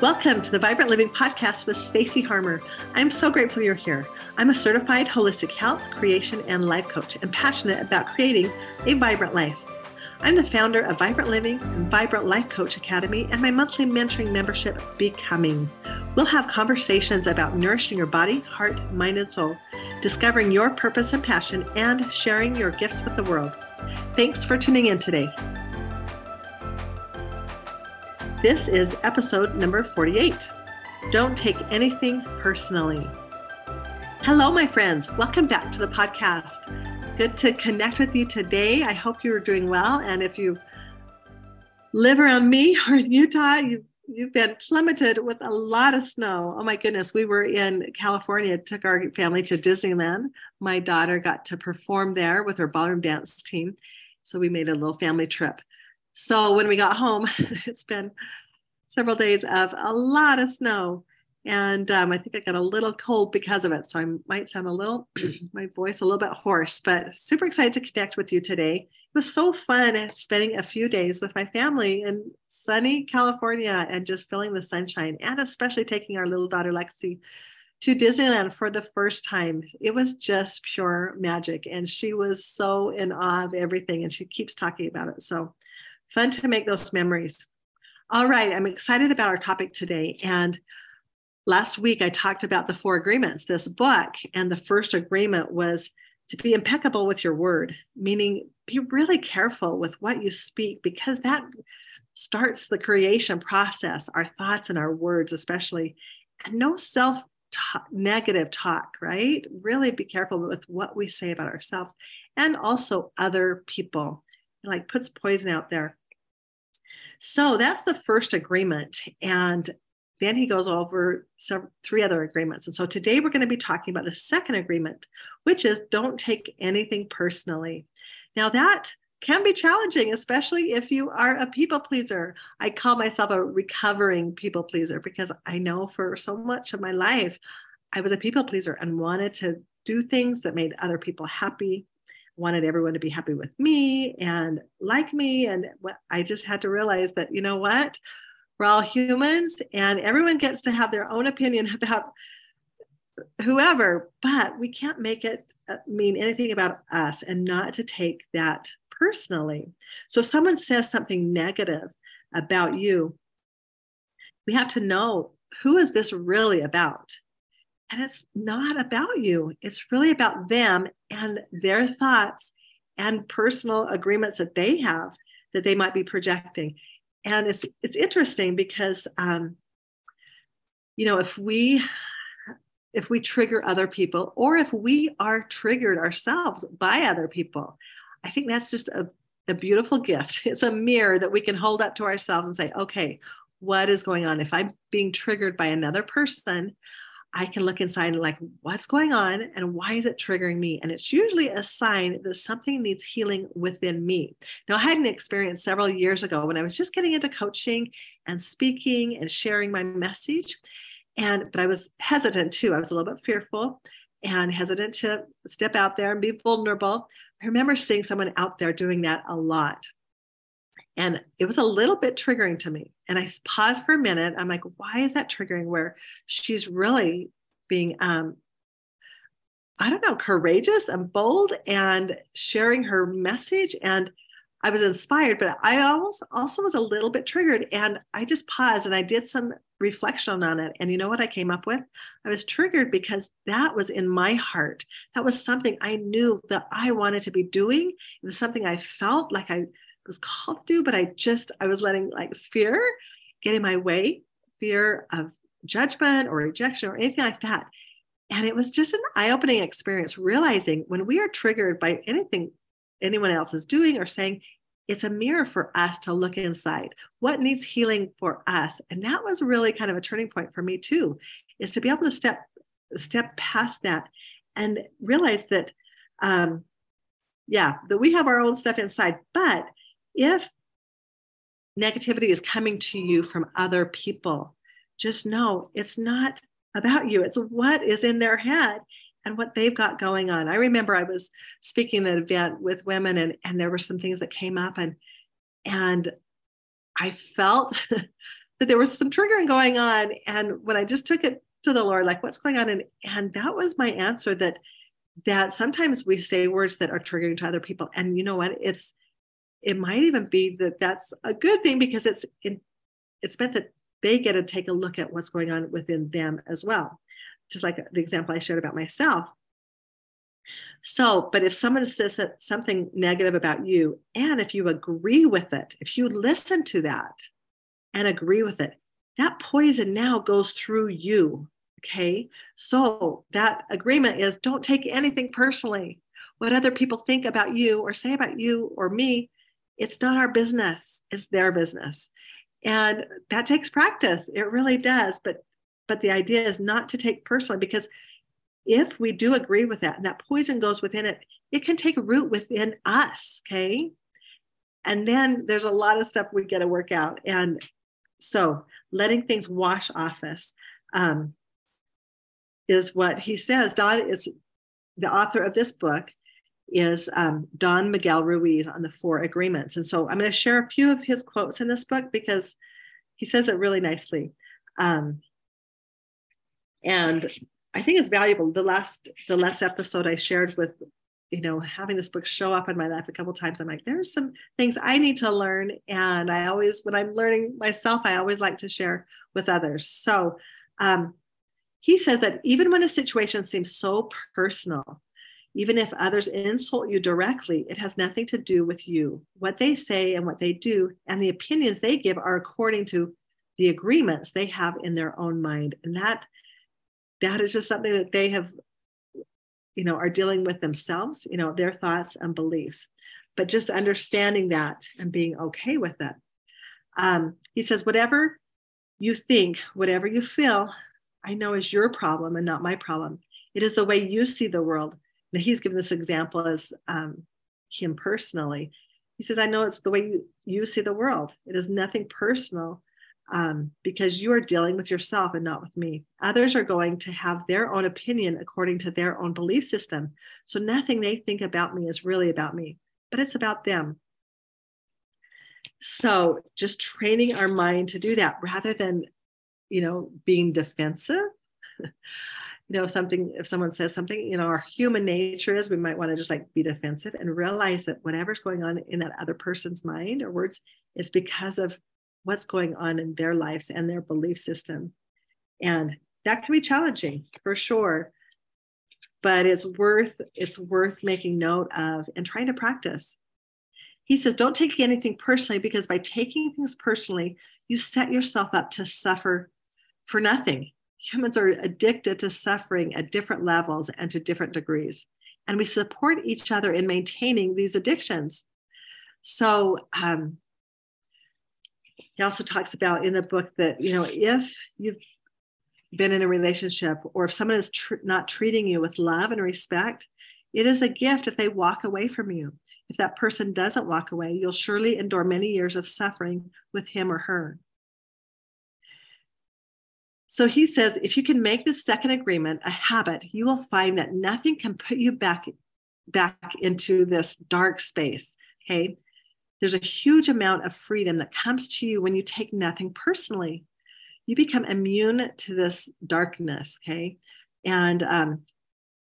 Welcome to the Vibrant Living Podcast with Stacy Harmer. I'm so grateful you're here. I'm a certified holistic health, creation, and life coach and passionate about creating a vibrant life. I'm the founder of Vibrant Living and Vibrant Life Coach Academy and my monthly mentoring membership, Becoming. We'll have conversations about nourishing your body, heart, mind, and soul, discovering your purpose and passion, and sharing your gifts with the world. Thanks for tuning in today. This is episode number 48. Don't take anything personally. Hello, my friends. Welcome back to the podcast. Good to connect with you today. I hope you're doing well. And if you live around me or in Utah, you you've been plummeted with a lot of snow. Oh my goodness, we were in California, took our family to Disneyland. My daughter got to perform there with her ballroom dance team. So we made a little family trip. So when we got home, it's been several days of a lot of snow. And um, I think I got a little cold because of it. So I might sound a little, my voice a little bit hoarse, but super excited to connect with you today. It was so fun spending a few days with my family in sunny California and just feeling the sunshine, and especially taking our little daughter Lexi to Disneyland for the first time. It was just pure magic. And she was so in awe of everything. And she keeps talking about it. So fun to make those memories. All right, I'm excited about our topic today. And last week I talked about the four agreements, this book. And the first agreement was to be impeccable with your word, meaning be really careful with what you speak because that starts the creation process, our thoughts and our words, especially. And no self negative talk, right? Really be careful with what we say about ourselves and also other people. It like puts poison out there. So that's the first agreement. And then he goes over three other agreements. And so today we're going to be talking about the second agreement, which is don't take anything personally. Now, that can be challenging, especially if you are a people pleaser. I call myself a recovering people pleaser because I know for so much of my life, I was a people pleaser and wanted to do things that made other people happy wanted everyone to be happy with me and like me. And I just had to realize that, you know what? We're all humans and everyone gets to have their own opinion about whoever, but we can't make it uh, mean anything about us and not to take that personally. So if someone says something negative about you, we have to know who is this really about? And it's not about you, it's really about them and their thoughts and personal agreements that they have that they might be projecting. And it's it's interesting because um, you know if we if we trigger other people or if we are triggered ourselves by other people, I think that's just a, a beautiful gift. It's a mirror that we can hold up to ourselves and say, okay, what is going on? If I'm being triggered by another person, I can look inside and like, what's going on and why is it triggering me? And it's usually a sign that something needs healing within me. Now, I had an experience several years ago when I was just getting into coaching and speaking and sharing my message. And, but I was hesitant too. I was a little bit fearful and hesitant to step out there and be vulnerable. I remember seeing someone out there doing that a lot. And it was a little bit triggering to me. And I pause for a minute. I'm like, why is that triggering? Where she's really being, um, I don't know, courageous and bold and sharing her message. And I was inspired, but I almost also was a little bit triggered. And I just paused and I did some reflection on it. And you know what I came up with? I was triggered because that was in my heart. That was something I knew that I wanted to be doing. It was something I felt like I was called to do, but I just, I was letting like fear get in my way, fear of judgment or rejection or anything like that. And it was just an eye opening experience realizing when we are triggered by anything anyone else is doing or saying, it's a mirror for us to look inside. What needs healing for us? And that was really kind of a turning point for me too, is to be able to step step past that and realize that um, yeah, that we have our own stuff inside, but if negativity is coming to you from other people, just know it's not about you. It's what is in their head and what they've got going on. I remember I was speaking at an event with women and, and there were some things that came up and and I felt that there was some triggering going on. And when I just took it to the Lord, like, what's going on? And, and that was my answer that that sometimes we say words that are triggering to other people. And you know what? It's it might even be that that's a good thing because it's in, it's meant that they get to take a look at what's going on within them as well. Just like the example I shared about myself. So, but if someone says something negative about you, and if you agree with it, if you listen to that and agree with it, that poison now goes through you. Okay. So that agreement is don't take anything personally. What other people think about you or say about you or me, it's not our business, it's their business. And that takes practice. It really does. But but the idea is not to take personally because if we do agree with that and that poison goes within it, it can take root within us. Okay. And then there's a lot of stuff we get to work out. And so letting things wash off us um, is what he says. Don is the author of this book is um, Don Miguel Ruiz on the four agreements. And so I'm going to share a few of his quotes in this book because he says it really nicely. Um, and I think it's valuable. The last the last episode I shared with, you know, having this book show up in my life a couple times, I'm like, there's some things I need to learn. And I always, when I'm learning myself, I always like to share with others. So um, he says that even when a situation seems so personal, even if others insult you directly, it has nothing to do with you. What they say and what they do and the opinions they give are according to the agreements they have in their own mind. And that that is just something that they have, you know, are dealing with themselves, you know, their thoughts and beliefs. But just understanding that and being okay with it. Um, he says, whatever you think, whatever you feel, I know is your problem and not my problem. It is the way you see the world he's given this example as um, him personally. He says, I know it's the way you, you see the world. It is nothing personal um, because you are dealing with yourself and not with me. Others are going to have their own opinion according to their own belief system. So nothing they think about me is really about me, but it's about them. So just training our mind to do that rather than, you know, being defensive. you know something if someone says something you know our human nature is we might want to just like be defensive and realize that whatever's going on in that other person's mind or words is because of what's going on in their lives and their belief system. And that can be challenging for sure. But it's worth it's worth making note of and trying to practice. He says don't take anything personally because by taking things personally you set yourself up to suffer for nothing humans are addicted to suffering at different levels and to different degrees. And we support each other in maintaining these addictions. So um, he also talks about in the book that, you know, if you've been in a relationship or if someone is tr- not treating you with love and respect, it is a gift if they walk away from you. If that person doesn't walk away, you'll surely endure many years of suffering with him or her. So he says if you can make this second agreement a habit, you will find that nothing can put you back back into this dark space. Okay. There's a huge amount of freedom that comes to you when you take nothing personally. You become immune to this darkness. Okay. And um,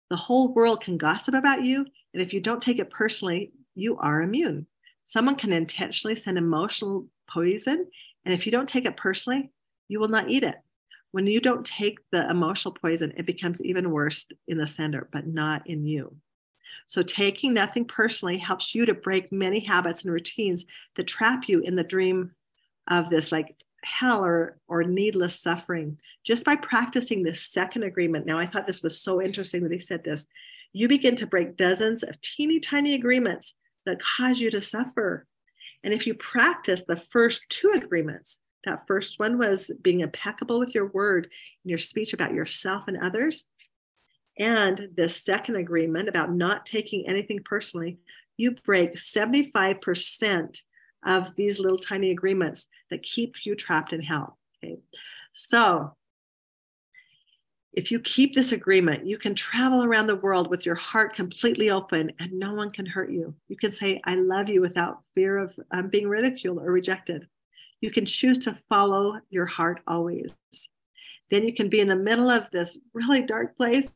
the whole world can gossip about you. And if you don't take it personally, you are immune. Someone can intentionally send emotional poison. And if you don't take it personally, you will not eat it when you don't take the emotional poison, it becomes even worse in the sender, but not in you. So, taking nothing personally helps you to break many habits and routines that trap you in the dream of this like hell or, or needless suffering. Just by practicing this second agreement. Now, I thought this was so interesting that he said this. You begin to break dozens of teeny tiny agreements that cause you to suffer. And if you practice the first two agreements, that first one was being impeccable with your word and your speech about yourself and others. And the second agreement about not taking anything personally, you break 75% of these little tiny agreements that keep you trapped in hell. Okay. So if you keep this agreement, you can travel around the world with your heart completely open and no one can hurt you. You can say, I love you without fear of um, being ridiculed or rejected. You can choose to follow your heart always. Then you can be in the middle of this really dark place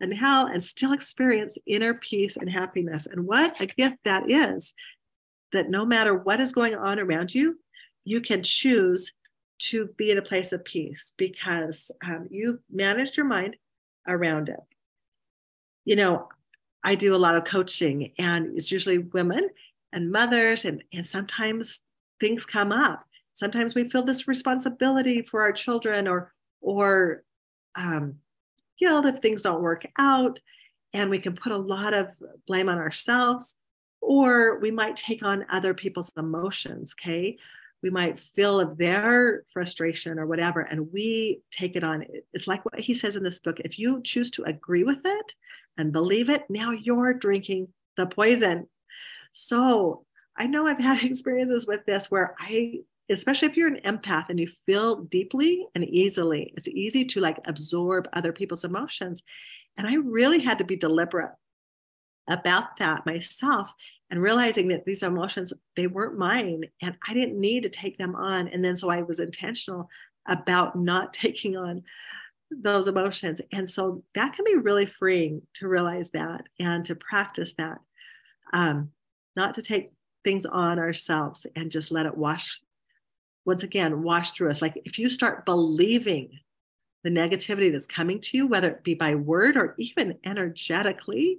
and hell and still experience inner peace and happiness. And what a gift that is that no matter what is going on around you, you can choose to be in a place of peace because um, you managed your mind around it. You know, I do a lot of coaching, and it's usually women and mothers, and, and sometimes things come up. Sometimes we feel this responsibility for our children or or um, guilt if things don't work out. And we can put a lot of blame on ourselves, or we might take on other people's emotions. Okay. We might feel of their frustration or whatever, and we take it on. It's like what he says in this book if you choose to agree with it and believe it, now you're drinking the poison. So I know I've had experiences with this where I especially if you're an empath and you feel deeply and easily, it's easy to like absorb other people's emotions. And I really had to be deliberate about that myself and realizing that these emotions they weren't mine and I didn't need to take them on and then so I was intentional about not taking on those emotions and so that can be really freeing to realize that and to practice that um, not to take things on ourselves and just let it wash once again wash through us. Like if you start believing the negativity that's coming to you, whether it be by word or even energetically,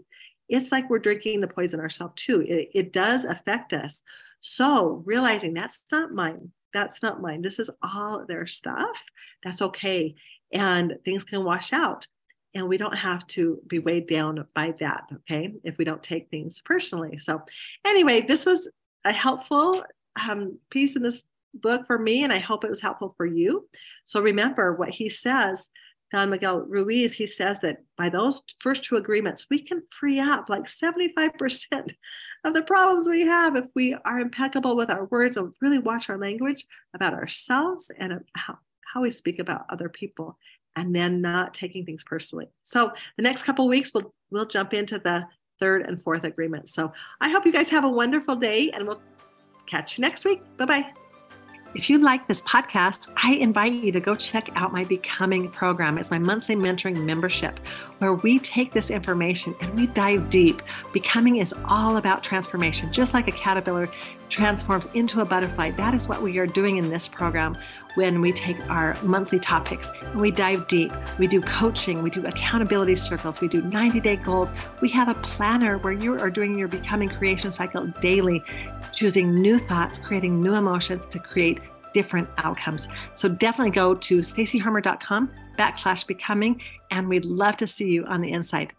it's like we're drinking the poison ourselves too. It, it does affect us. So realizing that's not mine, that's not mine. This is all their stuff. That's okay. And things can wash out. And we don't have to be weighed down by that, okay? If we don't take things personally. So, anyway, this was a helpful um, piece in this book for me, and I hope it was helpful for you. So remember what he says, Don Miguel Ruiz, he says that by those first two agreements, we can free up like 75% of the problems we have if we are impeccable with our words and really watch our language about ourselves and how, how we speak about other people and then not taking things personally. So the next couple weeks we'll we'll jump into the third and fourth agreement. So I hope you guys have a wonderful day and we'll catch you next week. Bye-bye. If you like this podcast, I invite you to go check out my Becoming program. It's my monthly mentoring membership where we take this information and we dive deep. Becoming is all about transformation, just like a caterpillar transforms into a butterfly. That is what we are doing in this program when we take our monthly topics and we dive deep. We do coaching, we do accountability circles, we do 90 day goals. We have a planner where you are doing your becoming creation cycle daily, choosing new thoughts, creating new emotions to create different outcomes. So definitely go to stacyharmer.com backslash becoming, and we'd love to see you on the inside.